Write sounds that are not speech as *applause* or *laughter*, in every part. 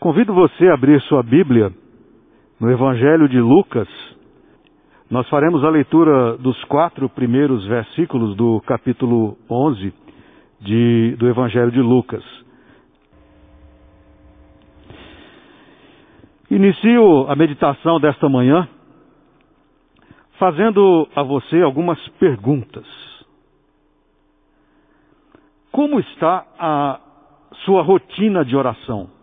Convido você a abrir sua Bíblia no Evangelho de Lucas. Nós faremos a leitura dos quatro primeiros versículos do capítulo 11 de, do Evangelho de Lucas. Inicio a meditação desta manhã fazendo a você algumas perguntas. Como está a sua rotina de oração?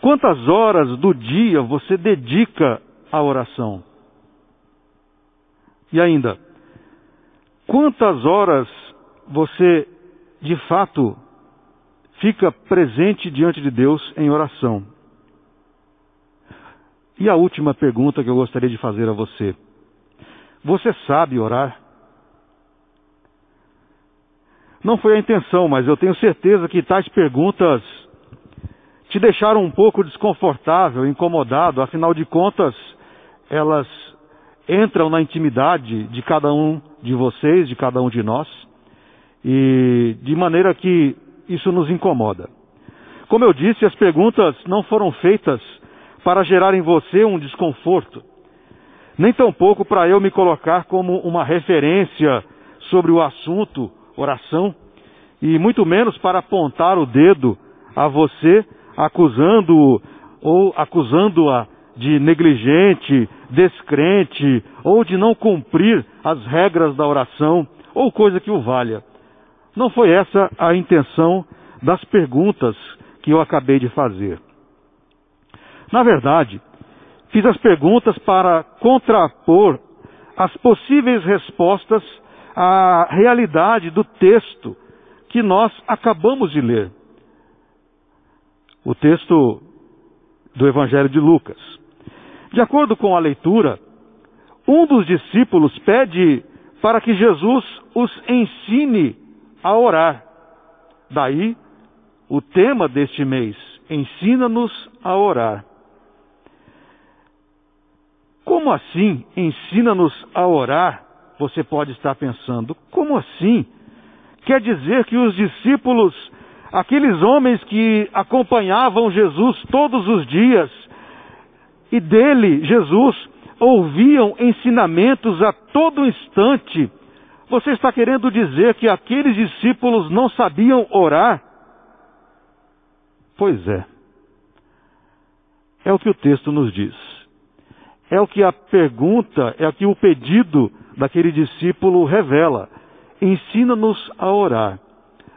Quantas horas do dia você dedica à oração? E ainda, quantas horas você de fato fica presente diante de Deus em oração? E a última pergunta que eu gostaria de fazer a você: Você sabe orar? Não foi a intenção, mas eu tenho certeza que tais perguntas te deixaram um pouco desconfortável, incomodado, afinal de contas, elas entram na intimidade de cada um de vocês, de cada um de nós, e de maneira que isso nos incomoda. Como eu disse, as perguntas não foram feitas para gerar em você um desconforto, nem tampouco para eu me colocar como uma referência sobre o assunto oração, e muito menos para apontar o dedo a você acusando-o ou acusando-a de negligente, descrente ou de não cumprir as regras da oração ou coisa que o valha. Não foi essa a intenção das perguntas que eu acabei de fazer. Na verdade, fiz as perguntas para contrapor as possíveis respostas à realidade do texto que nós acabamos de ler o texto do Evangelho de Lucas. De acordo com a leitura, um dos discípulos pede para que Jesus os ensine a orar. Daí o tema deste mês: ensina-nos a orar. Como assim ensina-nos a orar? Você pode estar pensando, como assim? Quer dizer que os discípulos aqueles homens que acompanhavam Jesus todos os dias e dele, Jesus, ouviam ensinamentos a todo instante. Você está querendo dizer que aqueles discípulos não sabiam orar? Pois é. É o que o texto nos diz. É o que a pergunta, é o que o pedido daquele discípulo revela. Ensina-nos a orar.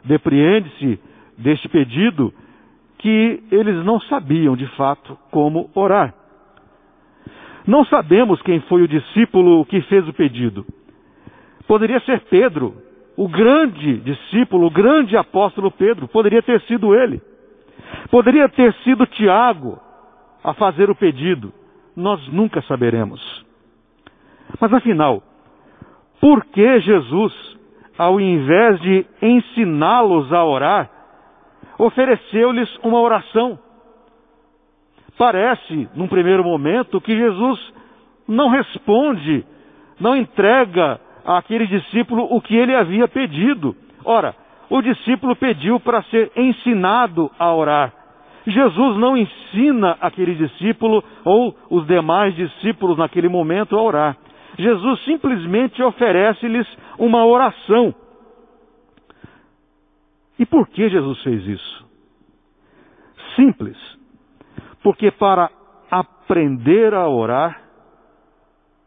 Depreende-se deste pedido que eles não sabiam de fato como orar. Não sabemos quem foi o discípulo que fez o pedido. Poderia ser Pedro, o grande discípulo, o grande apóstolo Pedro, poderia ter sido ele. Poderia ter sido Tiago a fazer o pedido. Nós nunca saberemos. Mas afinal, por que Jesus, ao invés de ensiná-los a orar, ofereceu-lhes uma oração. Parece, num primeiro momento, que Jesus não responde, não entrega àquele discípulo o que ele havia pedido. Ora, o discípulo pediu para ser ensinado a orar. Jesus não ensina aquele discípulo ou os demais discípulos naquele momento a orar. Jesus simplesmente oferece-lhes uma oração. E por que Jesus fez isso? Simples. Porque para aprender a orar,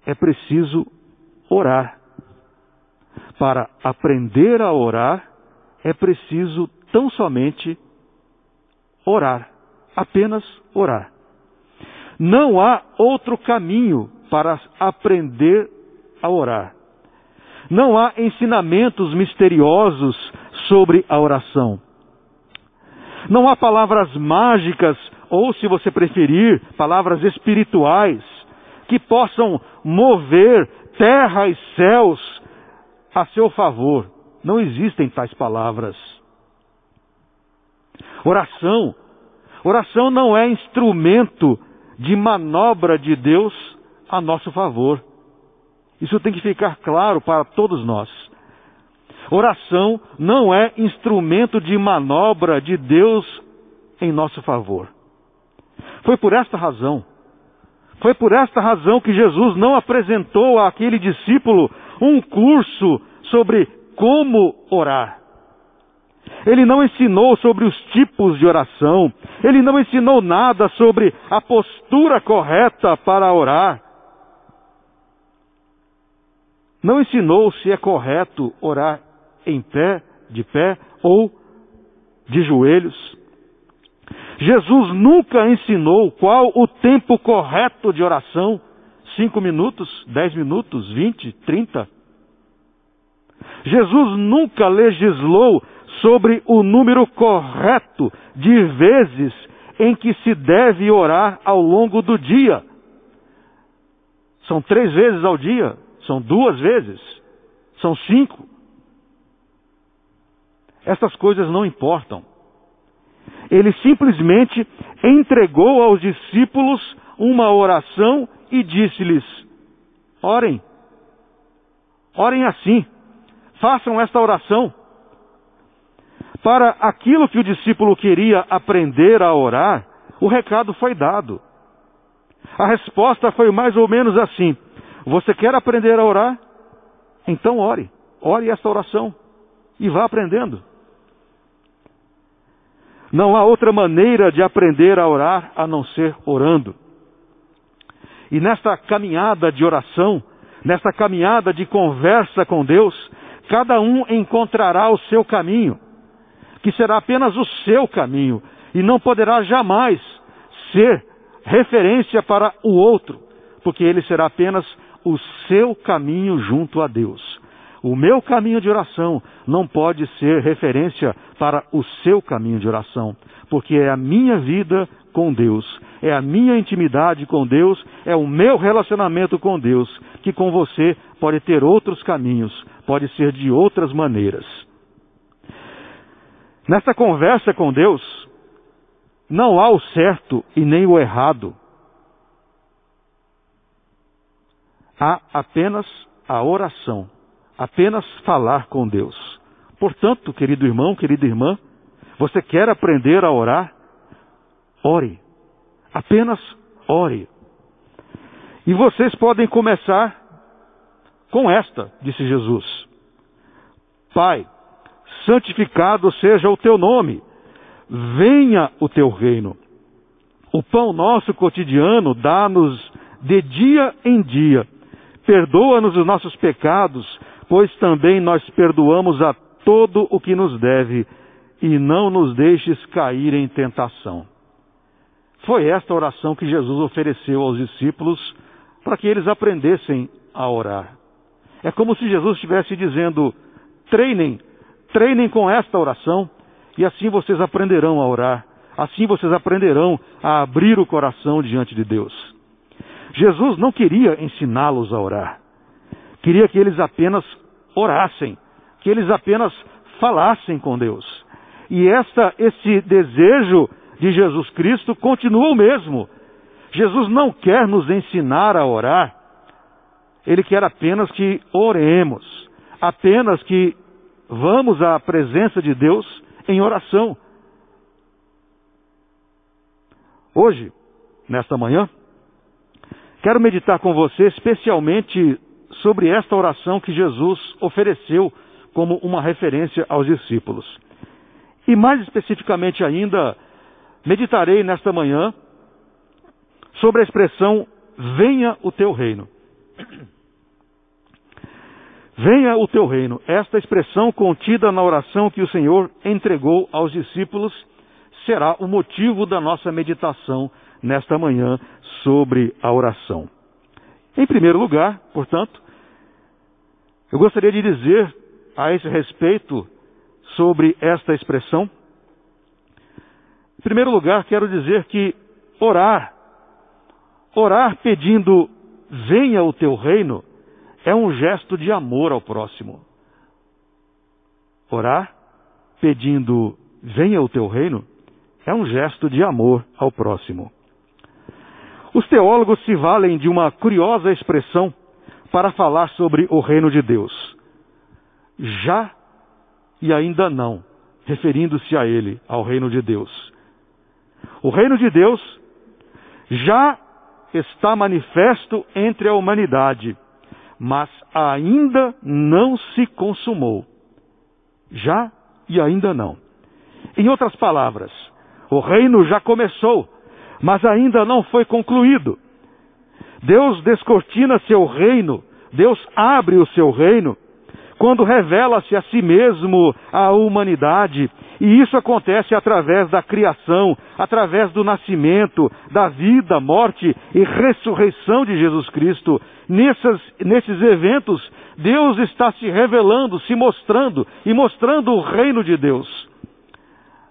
é preciso orar. Para aprender a orar, é preciso tão somente orar. Apenas orar. Não há outro caminho para aprender a orar. Não há ensinamentos misteriosos sobre a oração. Não há palavras mágicas, ou se você preferir, palavras espirituais, que possam mover terra e céus a seu favor. Não existem tais palavras. Oração. Oração não é instrumento de manobra de Deus a nosso favor. Isso tem que ficar claro para todos nós. Oração não é instrumento de manobra de Deus em nosso favor. Foi por esta razão, foi por esta razão que Jesus não apresentou àquele discípulo um curso sobre como orar. Ele não ensinou sobre os tipos de oração. Ele não ensinou nada sobre a postura correta para orar. Não ensinou se é correto orar em pé, de pé ou de joelhos. Jesus nunca ensinou qual o tempo correto de oração. Cinco minutos, dez minutos, vinte, trinta. Jesus nunca legislou sobre o número correto de vezes em que se deve orar ao longo do dia. São três vezes ao dia, são duas vezes, são cinco. Essas coisas não importam. Ele simplesmente entregou aos discípulos uma oração e disse-lhes: orem, orem assim, façam esta oração. Para aquilo que o discípulo queria aprender a orar, o recado foi dado. A resposta foi mais ou menos assim: Você quer aprender a orar? Então ore. Ore esta oração e vá aprendendo. Não há outra maneira de aprender a orar a não ser orando. E nesta caminhada de oração, nesta caminhada de conversa com Deus, cada um encontrará o seu caminho que será apenas o seu caminho e não poderá jamais ser referência para o outro, porque ele será apenas o seu caminho junto a Deus. O meu caminho de oração não pode ser referência para o seu caminho de oração, porque é a minha vida com Deus, é a minha intimidade com Deus, é o meu relacionamento com Deus, que com você pode ter outros caminhos, pode ser de outras maneiras. Nessa conversa com Deus, não há o certo e nem o errado. Há apenas a oração, apenas falar com Deus. Portanto, querido irmão, querida irmã, você quer aprender a orar? Ore. Apenas ore. E vocês podem começar com esta, disse Jesus. Pai, santificado seja o teu nome, venha o teu reino. O pão nosso cotidiano dá-nos de dia em dia. Perdoa-nos os nossos pecados, pois também nós perdoamos a todo o que nos deve, e não nos deixes cair em tentação. Foi esta oração que Jesus ofereceu aos discípulos para que eles aprendessem a orar. É como se Jesus estivesse dizendo: treinem Treinem com esta oração e assim vocês aprenderão a orar. Assim vocês aprenderão a abrir o coração diante de Deus. Jesus não queria ensiná-los a orar. Queria que eles apenas orassem, que eles apenas falassem com Deus. E esta, esse desejo de Jesus Cristo continua o mesmo. Jesus não quer nos ensinar a orar, ele quer apenas que oremos, apenas que vamos à presença de Deus em oração. Hoje, nesta manhã, quero meditar com você especialmente sobre esta oração que Jesus ofereceu como uma referência aos discípulos. E mais especificamente ainda, meditarei nesta manhã sobre a expressão venha o teu reino. *clears throat* Venha o teu reino. Esta expressão contida na oração que o Senhor entregou aos discípulos será o motivo da nossa meditação nesta manhã sobre a oração. Em primeiro lugar, portanto, eu gostaria de dizer a esse respeito sobre esta expressão. Em primeiro lugar, quero dizer que orar, orar pedindo venha o teu reino, é um gesto de amor ao próximo. Orar pedindo venha o teu reino é um gesto de amor ao próximo. Os teólogos se valem de uma curiosa expressão para falar sobre o reino de Deus. Já e ainda não, referindo-se a ele, ao reino de Deus. O reino de Deus já está manifesto entre a humanidade, mas ainda não se consumou. Já e ainda não. Em outras palavras, o reino já começou, mas ainda não foi concluído. Deus descortina seu reino, Deus abre o seu reino, quando revela-se a si mesmo à humanidade. E isso acontece através da criação, através do nascimento, da vida, morte e ressurreição de Jesus Cristo. Nesses eventos, Deus está se revelando, se mostrando e mostrando o reino de Deus.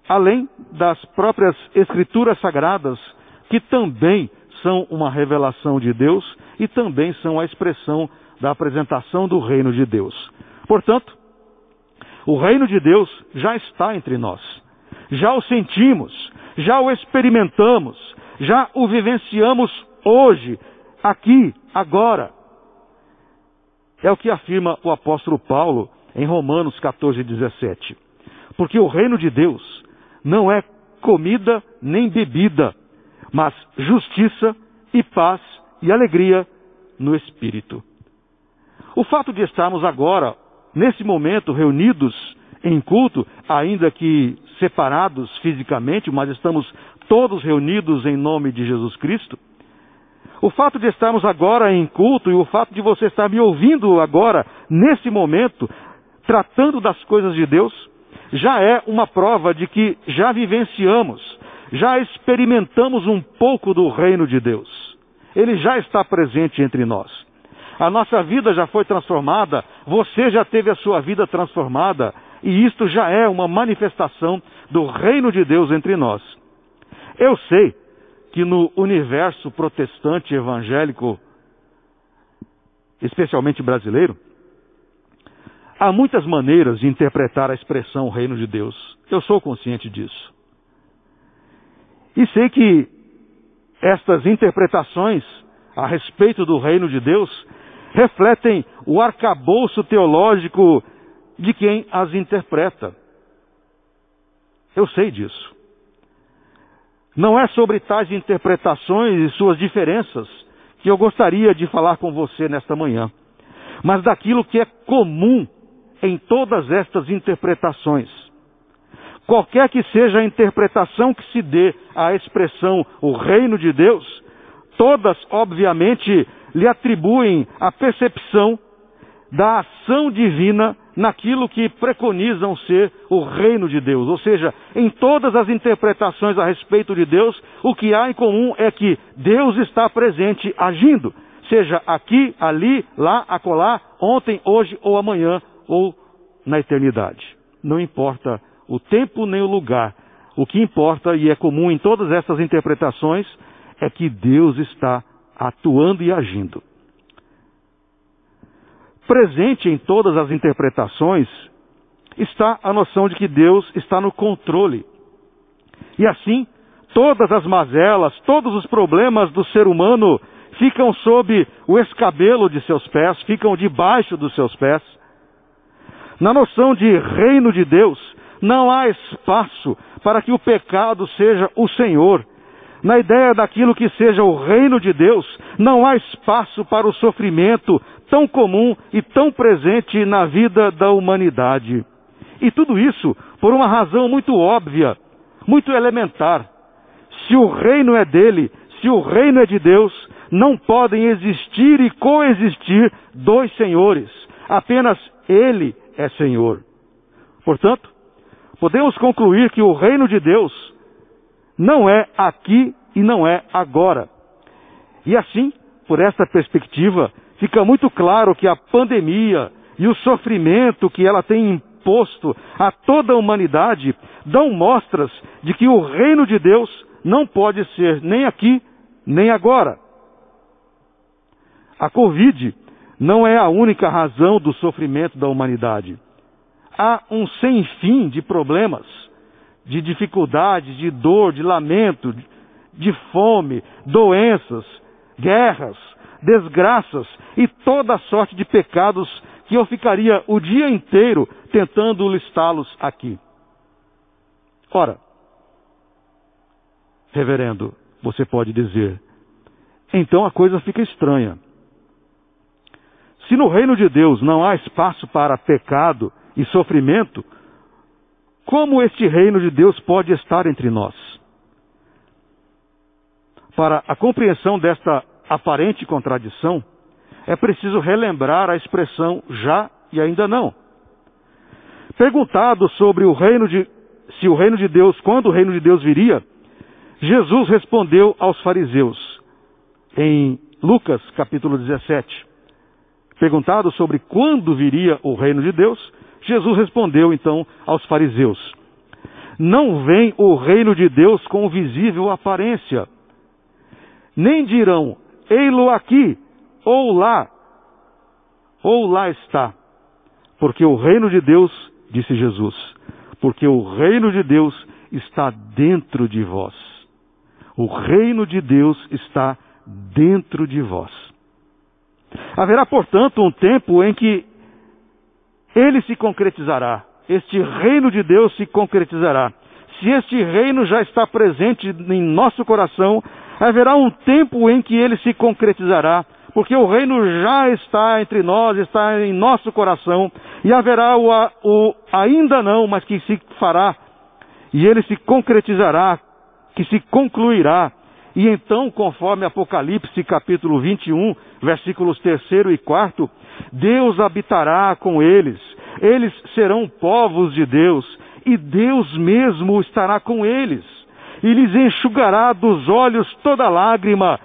Além das próprias Escrituras Sagradas, que também são uma revelação de Deus e também são a expressão da apresentação do reino de Deus. Portanto, o reino de Deus já está entre nós. Já o sentimos, já o experimentamos, já o vivenciamos hoje, aqui, agora. É o que afirma o apóstolo Paulo em Romanos 14, 17. Porque o reino de Deus não é comida nem bebida, mas justiça e paz e alegria no Espírito. O fato de estarmos agora nesse momento, reunidos em culto, ainda que separados fisicamente, mas estamos todos reunidos em nome de Jesus Cristo. O fato de estarmos agora em culto e o fato de você estar me ouvindo agora, nesse momento, tratando das coisas de Deus, já é uma prova de que já vivenciamos, já experimentamos um pouco do reino de Deus. Ele já está presente entre nós. A nossa vida já foi transformada, você já teve a sua vida transformada, e isto já é uma manifestação do reino de Deus entre nós. Eu sei que no universo protestante evangélico, especialmente brasileiro, há muitas maneiras de interpretar a expressão reino de Deus. Eu sou consciente disso. E sei que estas interpretações a respeito do reino de Deus refletem o arcabouço teológico de quem as interpreta. Eu sei disso. Não é sobre tais interpretações e suas diferenças que eu gostaria de falar com você nesta manhã, mas daquilo que é comum em todas estas interpretações. Qualquer que seja a interpretação que se dê à expressão o reino de Deus, todas, obviamente, lhe atribuem a percepção da ação divina naquilo que preconizam ser o reino de Deus. Ou seja, em todas as interpretações a respeito de Deus, o que há em comum é que Deus está presente agindo, seja aqui, ali, lá, acolá, ontem, hoje ou amanhã ou na eternidade. Não importa o tempo nem o lugar. O que importa e é comum em todas essas interpretações é que Deus está atuando e agindo. Presente em todas as interpretações está a noção de que Deus está no controle. E assim, todas as mazelas, todos os problemas do ser humano ficam sob o escabelo de seus pés, ficam debaixo dos seus pés. Na noção de reino de Deus, não há espaço para que o pecado seja o Senhor na ideia daquilo que seja o reino de Deus, não há espaço para o sofrimento tão comum e tão presente na vida da humanidade. E tudo isso por uma razão muito óbvia, muito elementar. Se o reino é dele, se o reino é de Deus, não podem existir e coexistir dois senhores. Apenas ele é Senhor. Portanto, podemos concluir que o reino de Deus não é aqui e não é agora. E assim, por esta perspectiva, fica muito claro que a pandemia e o sofrimento que ela tem imposto a toda a humanidade dão mostras de que o reino de Deus não pode ser nem aqui, nem agora. A Covid não é a única razão do sofrimento da humanidade. Há um sem fim de problemas de dificuldade, de dor, de lamento, de fome, doenças, guerras, desgraças e toda sorte de pecados que eu ficaria o dia inteiro tentando listá-los aqui. Ora, reverendo, você pode dizer, então a coisa fica estranha. Se no reino de Deus não há espaço para pecado e sofrimento, como este reino de Deus pode estar entre nós? Para a compreensão desta aparente contradição, é preciso relembrar a expressão já e ainda não. Perguntado sobre o reino de, se o reino de Deus, quando o reino de Deus viria, Jesus respondeu aos fariseus, em Lucas capítulo 17. Perguntado sobre quando viria o reino de Deus, Jesus respondeu então aos fariseus: Não vem o reino de Deus com visível aparência, nem dirão, ei-lo aqui, ou lá, ou lá está. Porque o reino de Deus, disse Jesus, porque o reino de Deus está dentro de vós. O reino de Deus está dentro de vós. Haverá, portanto, um tempo em que ele se concretizará. Este reino de Deus se concretizará. Se este reino já está presente em nosso coração, haverá um tempo em que ele se concretizará, porque o reino já está entre nós, está em nosso coração, e haverá o, o ainda não, mas que se fará, e ele se concretizará, que se concluirá. E então, conforme Apocalipse capítulo 21, versículos 3 e 4, Deus habitará com eles, eles serão povos de Deus, e Deus mesmo estará com eles e lhes enxugará dos olhos toda lágrima,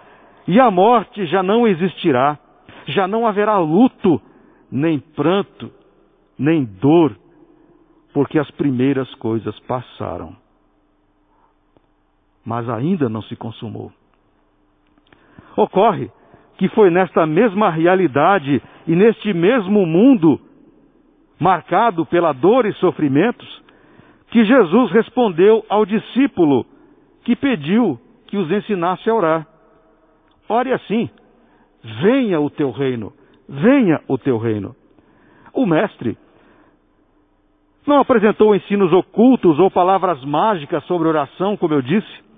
e a morte já não existirá, já não haverá luto, nem pranto, nem dor, porque as primeiras coisas passaram. Mas ainda não se consumou. Ocorre que foi nesta mesma realidade e neste mesmo mundo, marcado pela dor e sofrimentos, que Jesus respondeu ao discípulo que pediu que os ensinasse a orar. Ore assim: venha o teu reino, venha o teu reino. O mestre não apresentou ensinos ocultos ou palavras mágicas sobre oração, como eu disse.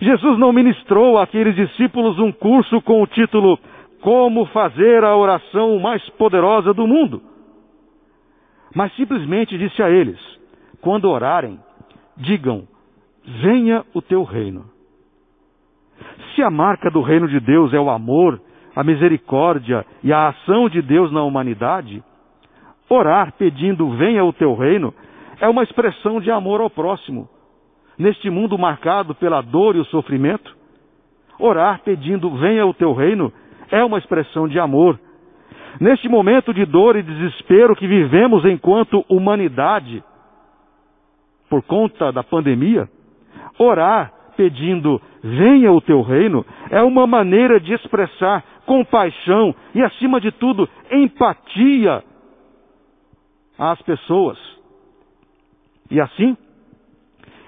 Jesus não ministrou àqueles discípulos um curso com o título Como fazer a oração mais poderosa do mundo. Mas simplesmente disse a eles: quando orarem, digam venha o teu reino. Se a marca do reino de Deus é o amor, a misericórdia e a ação de Deus na humanidade, orar pedindo venha o teu reino é uma expressão de amor ao próximo. Neste mundo marcado pela dor e o sofrimento, orar pedindo venha o teu reino é uma expressão de amor. Neste momento de dor e desespero que vivemos enquanto humanidade, por conta da pandemia, Orar pedindo venha o teu reino é uma maneira de expressar compaixão e, acima de tudo, empatia às pessoas. E assim,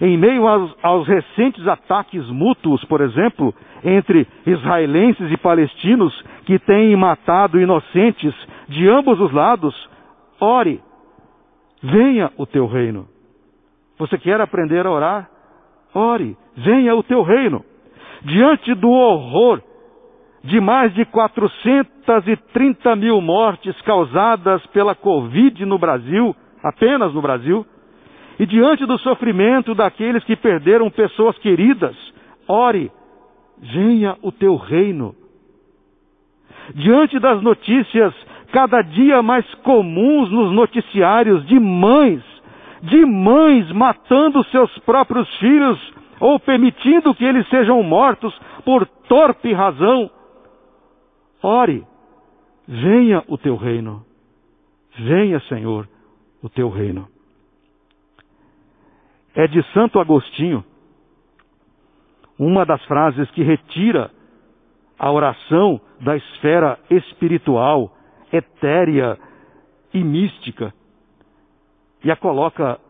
em meio aos, aos, recentes ataques mútuos, por exemplo, entre israelenses e palestinos que têm matado inocentes de ambos os lados, ore, venha o teu reino. Você quer aprender a orar? Ore, venha o teu reino. Diante do horror de mais de 430 mil mortes causadas pela Covid no Brasil, apenas no Brasil, e diante do sofrimento daqueles que perderam pessoas queridas, ore, venha o teu reino. Diante das notícias cada dia mais comuns nos noticiários de mães de mães matando seus próprios filhos ou permitindo que eles sejam mortos por torpe razão. Ore, venha o teu reino. Venha, Senhor, o teu reino. É de Santo Agostinho uma das frases que retira a oração da esfera espiritual, etérea e mística e a coloca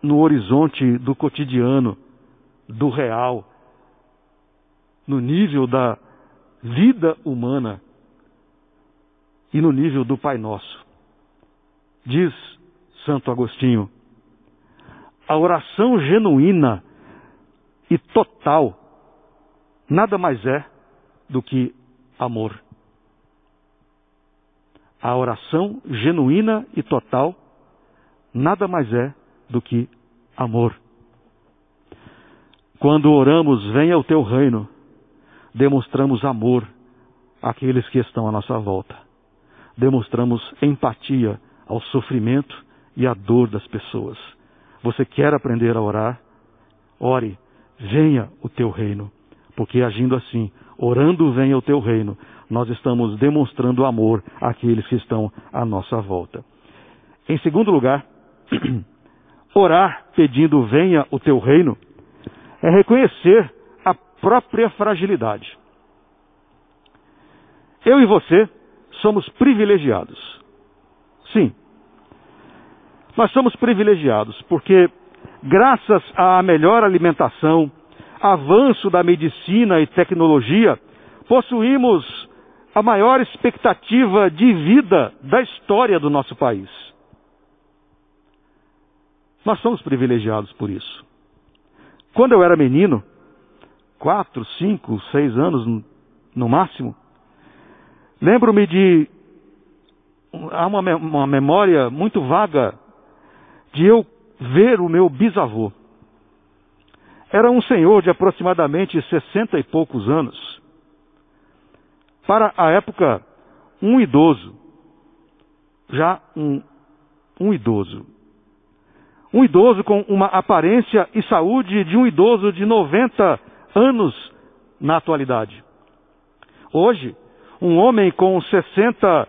no horizonte do cotidiano, do real, no nível da vida humana e no nível do Pai Nosso. Diz Santo Agostinho, a oração genuína e total nada mais é do que amor. A oração genuína e total nada mais é do que amor. Quando oramos, venha o teu reino, demonstramos amor àqueles que estão à nossa volta. Demonstramos empatia ao sofrimento e à dor das pessoas. Você quer aprender a orar? Ore, venha o teu reino. Porque agindo assim, orando venha o teu reino, nós estamos demonstrando amor àqueles que estão à nossa volta. Em segundo lugar, *clears throat* orar pedindo venha o teu reino é reconhecer a própria fragilidade. Eu e você somos privilegiados. Sim. Nós somos privilegiados porque, graças à melhor alimentação, avanço da medicina e tecnologia, possuímos a maior expectativa de vida da história do nosso país. Nós somos privilegiados por isso. Quando eu era menino, quatro, cinco, seis anos no máximo, lembro-me de. Há uma, memória muito vaga de eu ver o meu bisavô. Era um senhor de aproximadamente sessenta e poucos anos. Para a época, um idoso. Já um, um idoso. Um idoso com uma aparência e saúde de um idoso de 90 anos na atualidade. Hoje, um homem com 60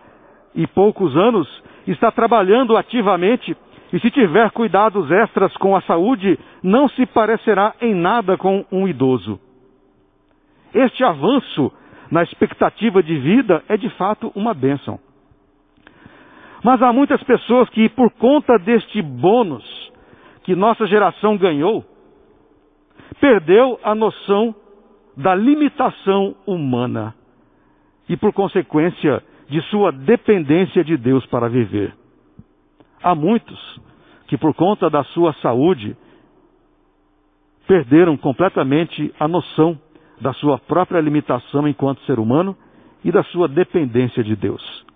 e poucos anos está trabalhando ativamente e se tiver cuidados extras com a saúde, não se parecerá em nada com um idoso. Este avanço na expectativa de vida é de fato uma bênção. Mas há muitas pessoas que, por conta deste bônus que nossa geração ganhou, perdeu a noção da limitação humana e, por consequência, de sua dependência de Deus para viver. Há muitos que, por conta da sua saúde, perderam completamente a noção da sua própria limitação enquanto ser humano e da sua dependência de Deus.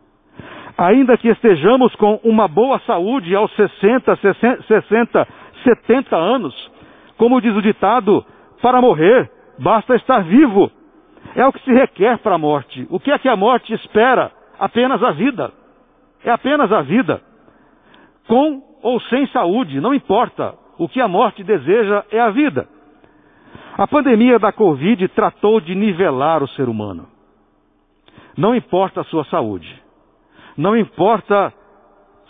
Ainda que estejamos com uma boa saúde aos 60, 60, 70 anos, como diz o ditado, para morrer basta estar vivo. É o que se requer para a morte. O que é que a morte espera? Apenas a vida. É apenas a vida com ou sem saúde, não importa. O que a morte deseja é a vida. A pandemia da Covid tratou de nivelar o ser humano. Não importa a sua saúde. Não importa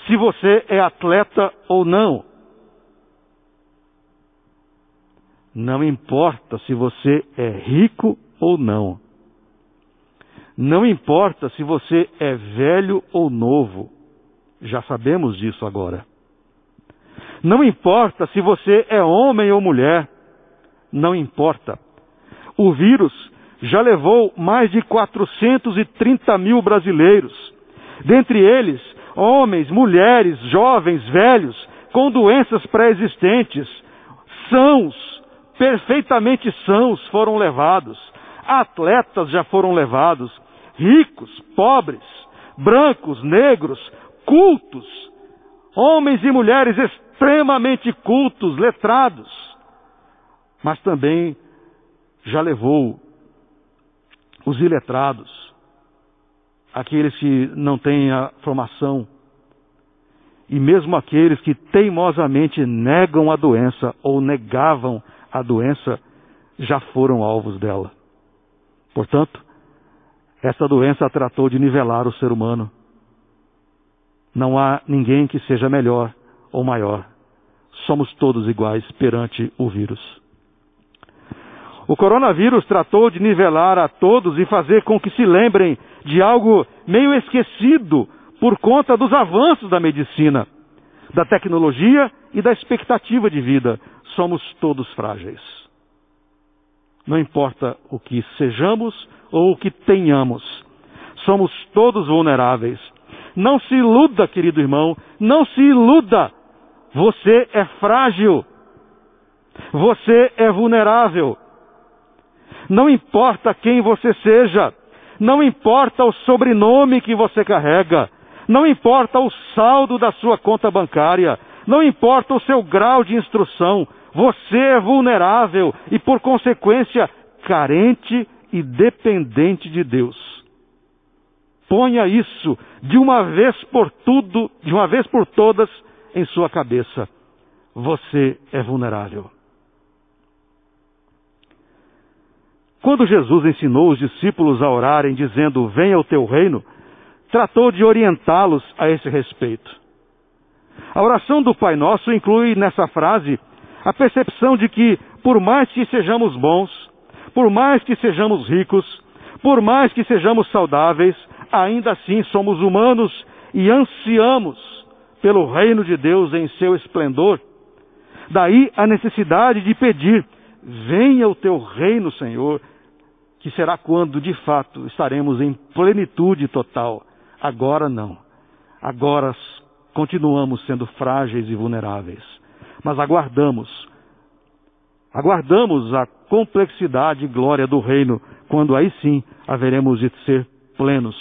se você é atleta ou não. Não importa se você é rico ou não. Não importa se você é velho ou novo. Já sabemos disso agora. Não importa se você é homem ou mulher. Não importa. O vírus já levou mais de 430 mil brasileiros. Dentre eles, homens, mulheres, jovens, velhos, com doenças pré-existentes, sãos, perfeitamente sãos, foram levados. Atletas já foram levados. Ricos, pobres, brancos, negros, cultos, homens e mulheres extremamente cultos, letrados, mas também já levou os iletrados, aqueles que não têm a formação, e mesmo aqueles que teimosamente negam a doença ou negavam a doença, já foram alvos dela. Portanto, essa doença tratou de nivelar o ser humano não há ninguém que seja melhor ou maior. Somos todos iguais perante o vírus. O coronavírus tratou de nivelar a todos e fazer com que se lembrem de algo meio esquecido por conta dos avanços da medicina, da tecnologia e da expectativa de vida. Somos todos frágeis. Não importa o que sejamos ou o que tenhamos, somos todos vulneráveis Não se iluda, querido irmão, não se iluda. Você é frágil. Você é vulnerável. Não importa quem você seja, não importa o sobrenome que você carrega, não importa o saldo da sua conta bancária, não importa o seu grau de instrução, você é vulnerável e, por consequência, carente e dependente de Deus. Ponha isso de uma vez por tudo, de uma vez por todas, em sua cabeça. Você é vulnerável. Quando Jesus ensinou os discípulos a orarem, dizendo: Venha o teu reino, tratou de orientá-los a esse respeito. A oração do Pai Nosso inclui nessa frase a percepção de que, por mais que sejamos bons, por mais que sejamos ricos, por mais que sejamos saudáveis, ainda assim somos humanos e ansiamos pelo reino de Deus em seu esplendor. Daí a necessidade de pedir: venha o teu reino, Senhor, que será quando de fato estaremos em plenitude total. Agora não. Agora continuamos sendo frágeis e vulneráveis. Mas aguardamos. Aguardamos a complexidade e glória do reino, quando aí sim haveremos de ser plenos.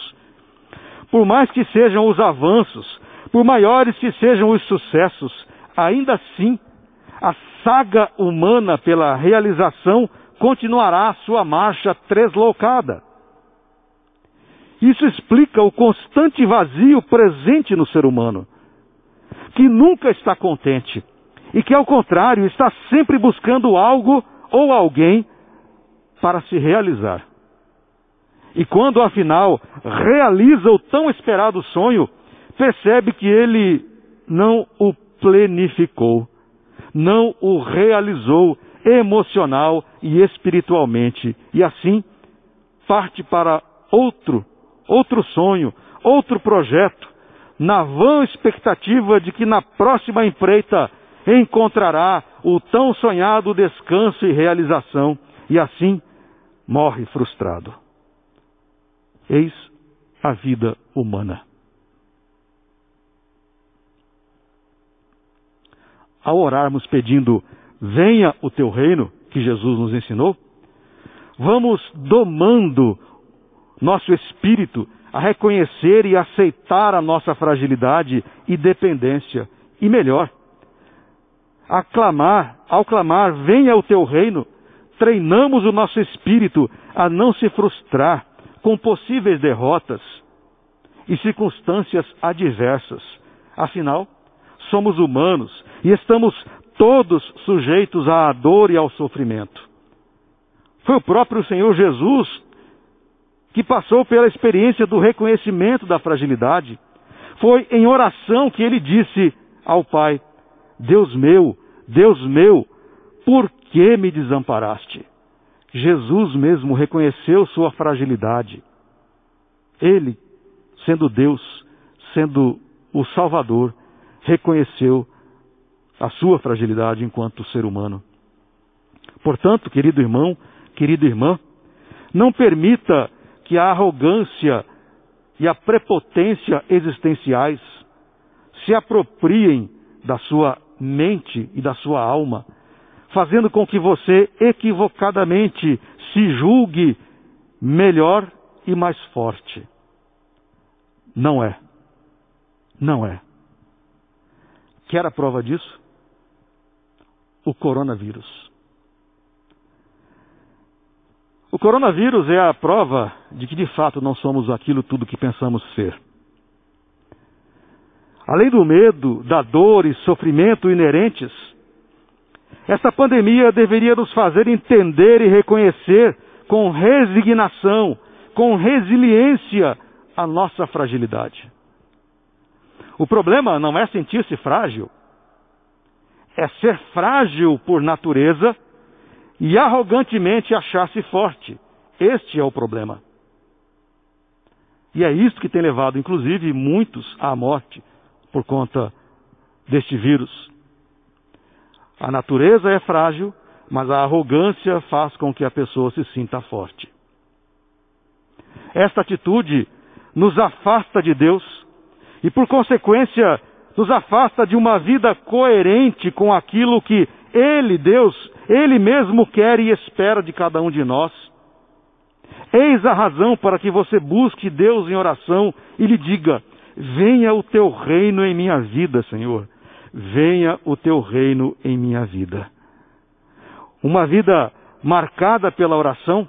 Por mais que sejam os avanços, por maiores que sejam os sucessos, ainda assim, a saga humana pela realização continuará sua marcha tresloucada. Isso explica o constante vazio presente no ser humano, que nunca está contente e que, ao contrário, está sempre buscando algo ou alguém para se realizar. E quando, afinal, realiza o tão esperado sonho, percebe que ele não o plenificou, não o realizou emocional e espiritualmente. E assim parte para outro, outro sonho, outro projeto, na vã expectativa de que na próxima empreita encontrará o tão sonhado descanso e realização, e assim morre frustrado. Eis a vida humana. Ao orarmos pedindo venha o teu reino, que Jesus nos ensinou, vamos domando nosso espírito a reconhecer e aceitar a nossa fragilidade e dependência. E melhor, a clamar, ao clamar, venha o teu reino, treinamos o nosso espírito a não se frustrar com possíveis derrotas e circunstâncias adversas. Afinal, somos humanos e estamos todos sujeitos à dor e ao sofrimento. Foi o próprio Senhor Jesus que passou pela experiência do reconhecimento da fragilidade. Foi em oração que ele disse ao Pai: Deus meu, Deus meu, por que me desamparaste? Jesus mesmo reconheceu sua fragilidade. Ele, sendo Deus, sendo o Salvador, reconheceu a sua fragilidade enquanto ser humano. Portanto, querido irmão, querida irmã, não permita que a arrogância e a prepotência existenciais se apropriem da sua mente e da sua alma, fazendo com que você equivocadamente se julgue melhor e mais forte. Não é. Não é. Quer a prova disso? o coronavírus. O coronavírus é a prova de que de fato não somos aquilo tudo que pensamos ser. Além do medo, da dor e sofrimento inerentes, esta pandemia deveria nos fazer entender e reconhecer com resignação, com resiliência, a nossa fragilidade. O problema não é sentir-se frágil, é ser frágil por natureza e arrogantemente achar-se forte. Este é o problema. E é isso que tem levado, inclusive, muitos à morte por conta deste vírus. A natureza é frágil, mas a arrogância faz com que a pessoa se sinta forte. Esta atitude nos afasta de Deus e por consequência nos afasta de uma vida coerente com aquilo que Ele, Deus, Ele mesmo quer e espera de cada um de nós. Eis a razão para que você busque Deus em oração e lhe diga: Venha o teu reino em minha vida, Senhor. Venha o teu reino em minha vida. Uma vida marcada pela oração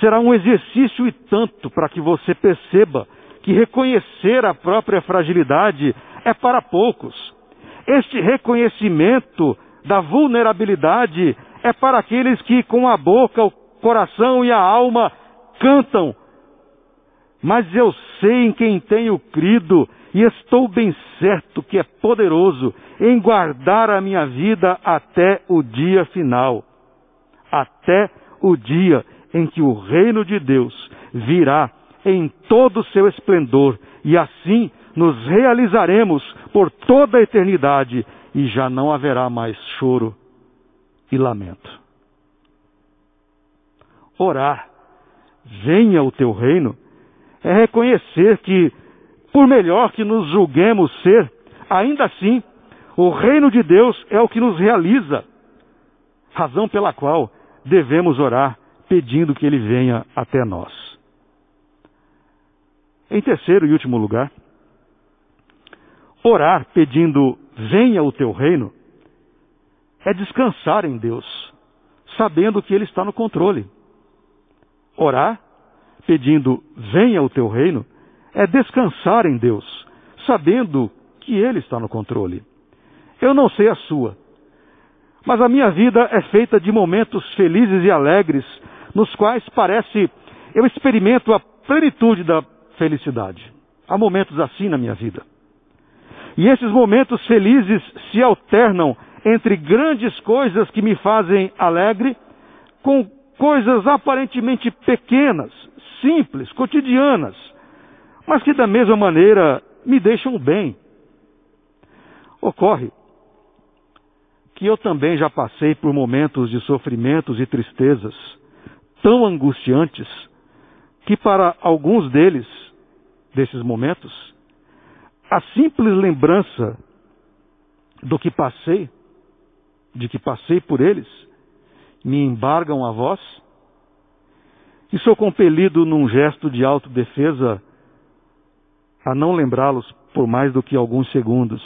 será um exercício e tanto para que você perceba que reconhecer a própria fragilidade é para poucos. Este reconhecimento da vulnerabilidade é para aqueles que com a boca, o coração e a alma cantam. Mas eu sei em quem tenho crido e estou bem certo que é poderoso em guardar a minha vida até o dia final. Até o dia em que o reino de Deus virá em todo o seu esplendor e assim nos realizaremos por toda a eternidade e já não haverá mais choro e lamento. Orar, venha o teu reino, é reconhecer que, por melhor que nos julguemos ser, ainda assim, o reino de Deus é o que nos realiza, razão pela qual devemos orar pedindo que ele venha até nós. Em terceiro e último lugar, orar pedindo venha o teu reino é descansar em Deus, sabendo que Ele está no controle. Orar pedindo venha o teu reino é descansar em Deus, sabendo que Ele está no controle. Eu não sei a sua, mas a minha vida é feita de momentos felizes e alegres, nos quais parece eu experimento a plenitude da felicidade. Há momentos assim na minha vida. E esses momentos felizes se alternam entre grandes coisas que me fazem alegre, com coisas aparentemente pequenas, simples, cotidianas, mas que da mesma maneira me deixam bem. Ocorre que eu também já passei por momentos de sofrimentos e tristezas tão angustiantes que para alguns deles, desses momentos, a simples lembrança do que passei, de que passei por eles, me embargam a voz e sou compelido num gesto de autodefesa a não lembrá-los por mais do que alguns segundos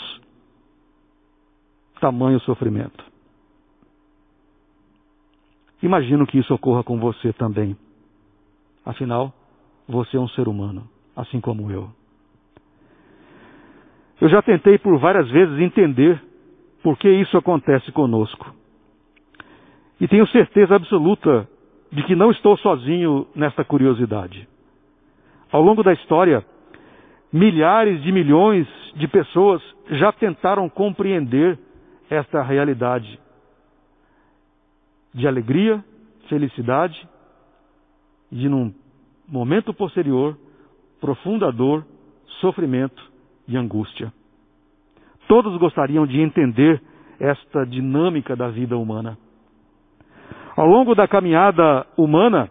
tamanho sofrimento. Imagino que isso ocorra com você também. Afinal, você é um ser humano, assim como eu. Eu já tentei por várias vezes entender por que isso acontece conosco. E tenho certeza absoluta de que não estou sozinho nesta curiosidade. Ao longo da história, milhares de milhões de pessoas já tentaram compreender esta realidade de alegria, felicidade e, num momento posterior, profunda dor, sofrimento e angústia. Todos gostariam de entender esta dinâmica da vida humana. Ao longo da caminhada humana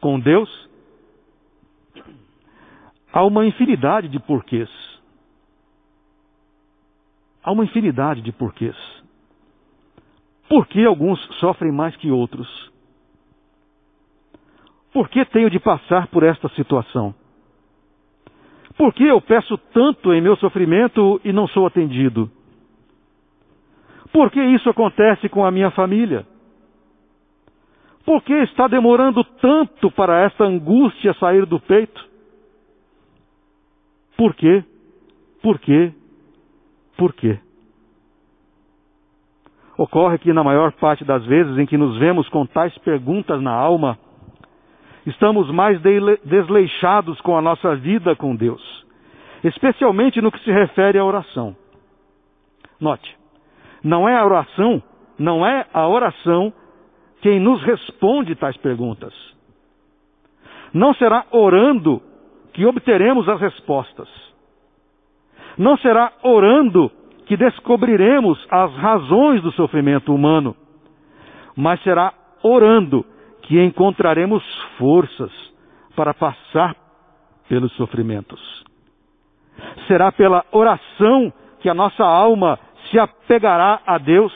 com Deus, há uma infinidade de porquês. Há uma infinidade de porquês. Por que alguns sofrem mais que outros? Por que tenho de passar por esta situação? Por que eu peço tanto em meu sofrimento e não sou atendido? Por que isso acontece com a minha família? Por que está demorando tanto para esta angústia sair do peito? Por quê? Por quê? Por quê? Ocorre que, na maior parte das vezes em que nos vemos com tais perguntas na alma, estamos mais desleixados com a nossa vida com Deus, especialmente no que se refere à oração. Note, não é a oração, não é a oração quem nos responde tais perguntas. Não será orando que obteremos as respostas. Não será orando que descobriremos as razões do sofrimento humano, mas será orando que encontraremos forças para passar pelos sofrimentos. Será pela oração que a nossa alma se apegará a Deus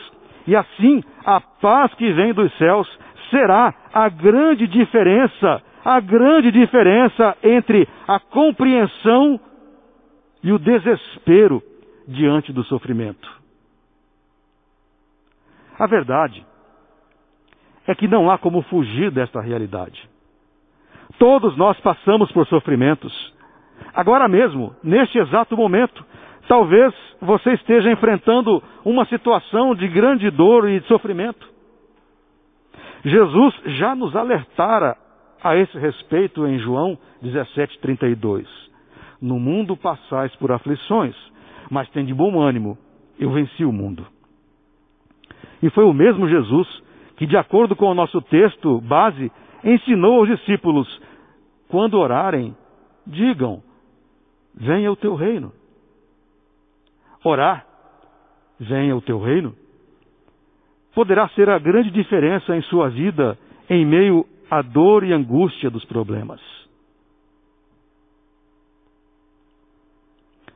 e assim a paz que vem dos céus será a grande diferença, a grande diferença entre a compreensão e o desespero diante do sofrimento. A verdade é que não há como fugir desta realidade. Todos nós passamos por sofrimentos. Agora mesmo, neste exato momento, talvez você esteja enfrentando uma situação de grande dor e de sofrimento. Jesus já nos alertara a esse respeito em João 17:32. No mundo passais por aflições, mas tem de bom ânimo, eu venci o mundo. E foi o mesmo Jesus que, de acordo com o nosso texto base, ensinou aos discípulos: quando orarem, digam: venha o teu reino. Orar, venha o teu reino, poderá ser a grande diferença em sua vida em meio à dor e angústia dos problemas.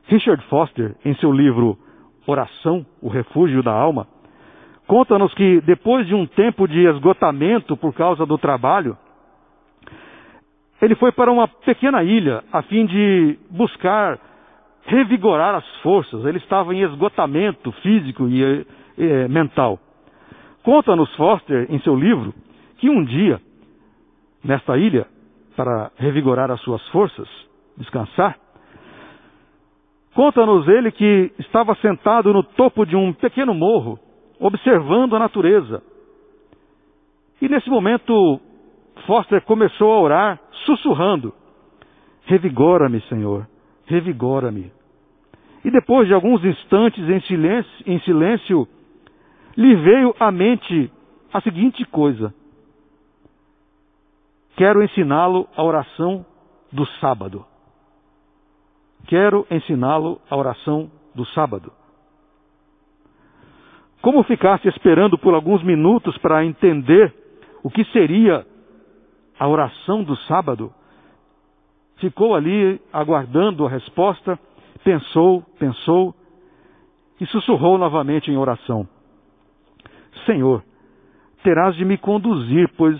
Richard Foster, em seu livro Oração, o Refúgio da Alma, conta-nos que depois de um tempo de esgotamento por causa do trabalho, ele foi para uma pequena ilha a fim de buscar revigorar as forças. Ele estava em esgotamento físico e, e mental. Conta-nos Foster, em seu livro, que um dia, nesta ilha, para revigorar as suas forças, descansar, conta-nos ele que estava sentado no topo de um pequeno morro, observando a natureza. E nesse momento, Foster começou a orar, sussurrando: Revigora-me, Senhor, revigora-me. E depois de alguns instantes em silêncio, em silêncio, lhe veio à mente a seguinte coisa: Quero ensiná-lo a oração do sábado. Quero ensiná-lo a oração do sábado. Como ficasse esperando por alguns minutos para entender o que seria a oração do sábado, ficou ali aguardando a resposta, pensou, pensou e sussurrou novamente em oração: Senhor, terás de me conduzir, pois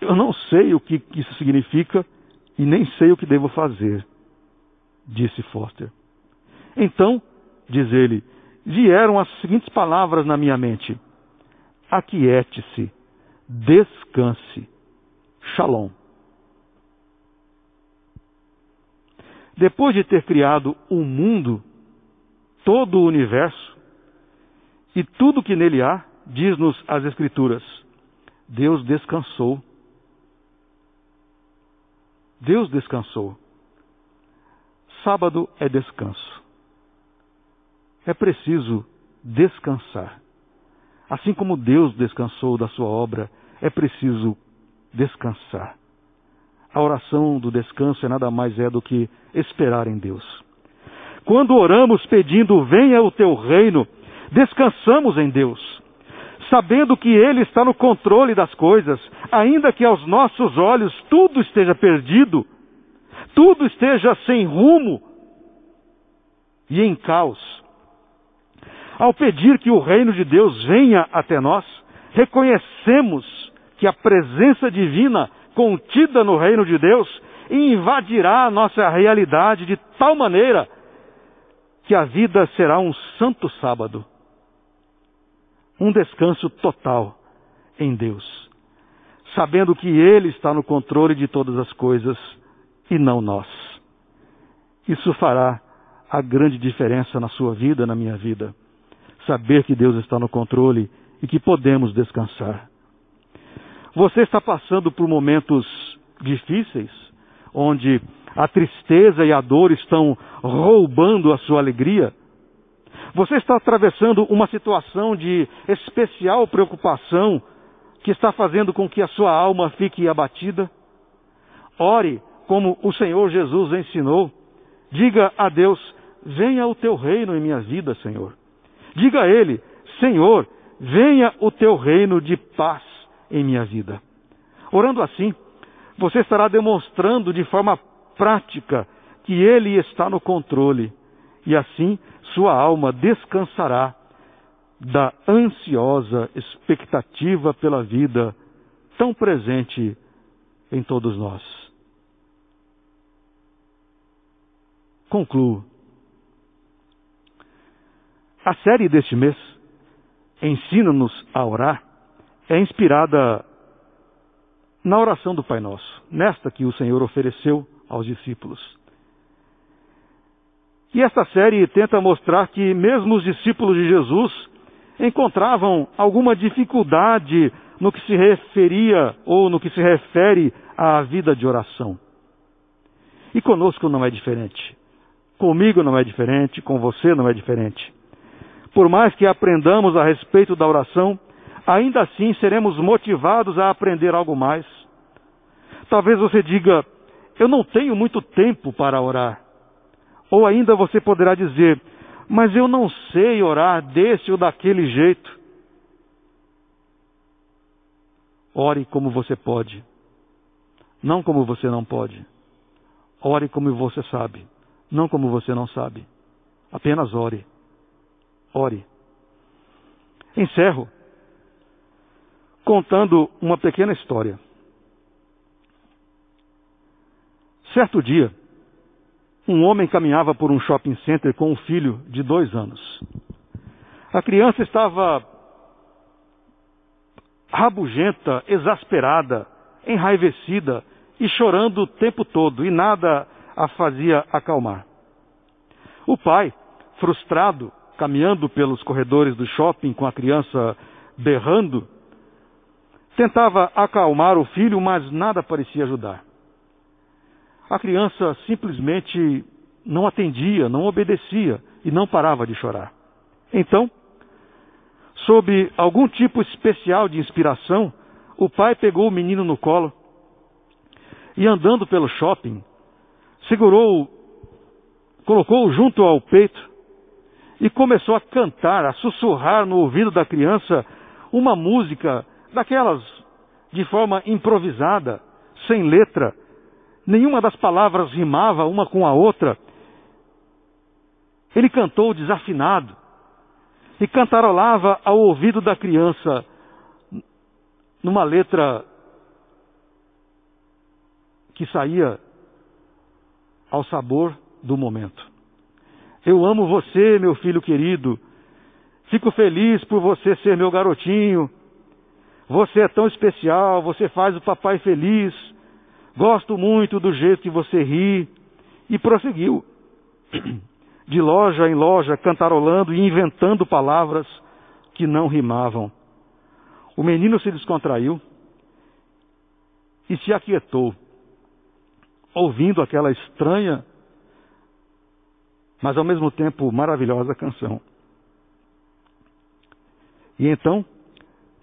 eu não sei o que isso significa e nem sei o que devo fazer, disse Foster. Então, diz ele, vieram as seguintes palavras na minha mente: Aquiete-se, descanse, shalom. Depois de ter criado o mundo, todo o universo e tudo que nele há, diz-nos as Escrituras, Deus descansou. Deus descansou. Sábado é descanso. É preciso descansar. Assim como Deus descansou da sua obra, é preciso descansar. A oração do descanso é nada mais é do que esperar em Deus. Quando oramos pedindo venha o teu reino, descansamos em Deus, sabendo que Ele está no controle das coisas, ainda que aos nossos olhos tudo esteja perdido, tudo esteja sem rumo e em caos. Ao pedir que o reino de Deus venha até nós, reconhecemos que a presença divina contida no reino de Deus invadirá a nossa realidade de tal maneira que a vida será um santo sábado, um descanso total em Deus, sabendo que Ele está no controle de todas as coisas e não nós. Isso fará a grande diferença na sua vida, na minha vida. Saber que Deus está no controle e que podemos descansar. Você está passando por momentos difíceis, onde a tristeza e a dor estão roubando a sua alegria? Você está atravessando uma situação de especial preocupação que está fazendo com que a sua alma fique abatida? Ore como o Senhor Jesus ensinou. Diga a Deus: venha o teu reino em minha vida, Senhor. Diga a Ele: Senhor, venha o teu reino de paz em minha vida. Orando assim, você estará demonstrando de forma prática que Ele está no controle, e assim sua alma descansará da ansiosa expectativa pela vida tão presente em todos nós. Concluo. A série deste mês, Ensina-nos a Orar, é inspirada na oração do Pai Nosso, nesta que o Senhor ofereceu aos discípulos. E esta série tenta mostrar que mesmo os discípulos de Jesus encontravam alguma dificuldade no que se referia ou no que se refere à vida de oração. E conosco não é diferente. Comigo não é diferente, com você não é diferente. Por mais que aprendamos a respeito da oração, ainda assim seremos motivados a aprender algo mais. Talvez você diga, eu não tenho muito tempo para orar. Ou ainda você poderá dizer, mas eu não sei orar desse ou daquele jeito. Ore como você pode, não como você não pode. Ore como você sabe, não como você não sabe. Apenas ore. Ore. Encerro contando uma pequena história. Certo dia, um homem caminhava por um shopping center com um filho de dois anos. A criança estava rabugenta, exasperada, enraivecida e chorando o tempo todo, e nada a fazia acalmar. O pai, frustrado, caminhando pelos corredores do shopping com a criança berrando, tentava acalmar o filho, mas nada parecia ajudar. A criança simplesmente não atendia, não obedecia e não parava de chorar. Então, sob algum tipo especial de inspiração, o pai pegou o menino no colo e, andando pelo shopping, segurou, colocou-o junto ao peito e começou a cantar, a sussurrar no ouvido da criança uma música daquelas de forma improvisada, sem letra, nenhuma das palavras rimava uma com a outra. Ele cantou desafinado e cantarolava ao ouvido da criança numa letra que saía ao sabor do momento. Eu amo você, meu filho querido. Fico feliz por você ser meu garotinho. Você é tão especial, você faz o papai feliz. Gosto muito do jeito que você ri. E prosseguiu, *clears throat* de loja em loja, cantarolando e inventando palavras que não rimavam. O menino se descontraiu e se aquietou, ouvindo aquela estranha, mas ao mesmo tempo maravilhosa canção. E então,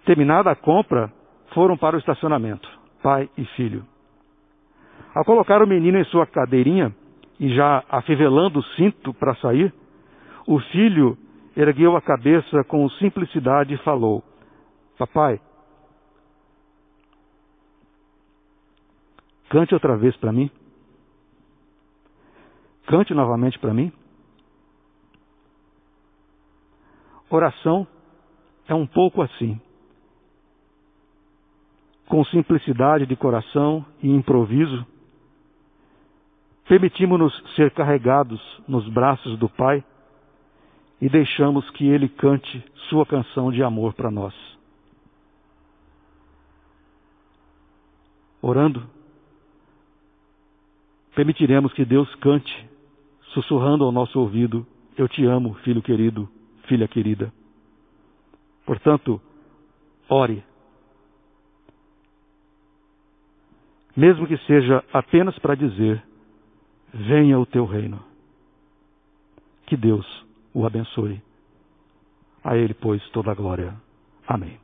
terminada a compra, foram para o estacionamento, pai e filho. Ao colocar o menino em sua cadeirinha e já afivelando o cinto para sair, o filho ergueu a cabeça com simplicidade e falou: Papai, cante outra vez para mim. Cante novamente para mim. Oração é um pouco assim. Com simplicidade de coração e improviso, Permitimos-nos ser carregados nos braços do Pai e deixamos que Ele cante sua canção de amor para nós. Orando, permitiremos que Deus cante, sussurrando ao nosso ouvido: Eu te amo, filho querido, filha querida. Portanto, ore. Mesmo que seja apenas para dizer: venha o teu reino. Que Deus o abençoe. A Ele, pois, toda a glória. Amém.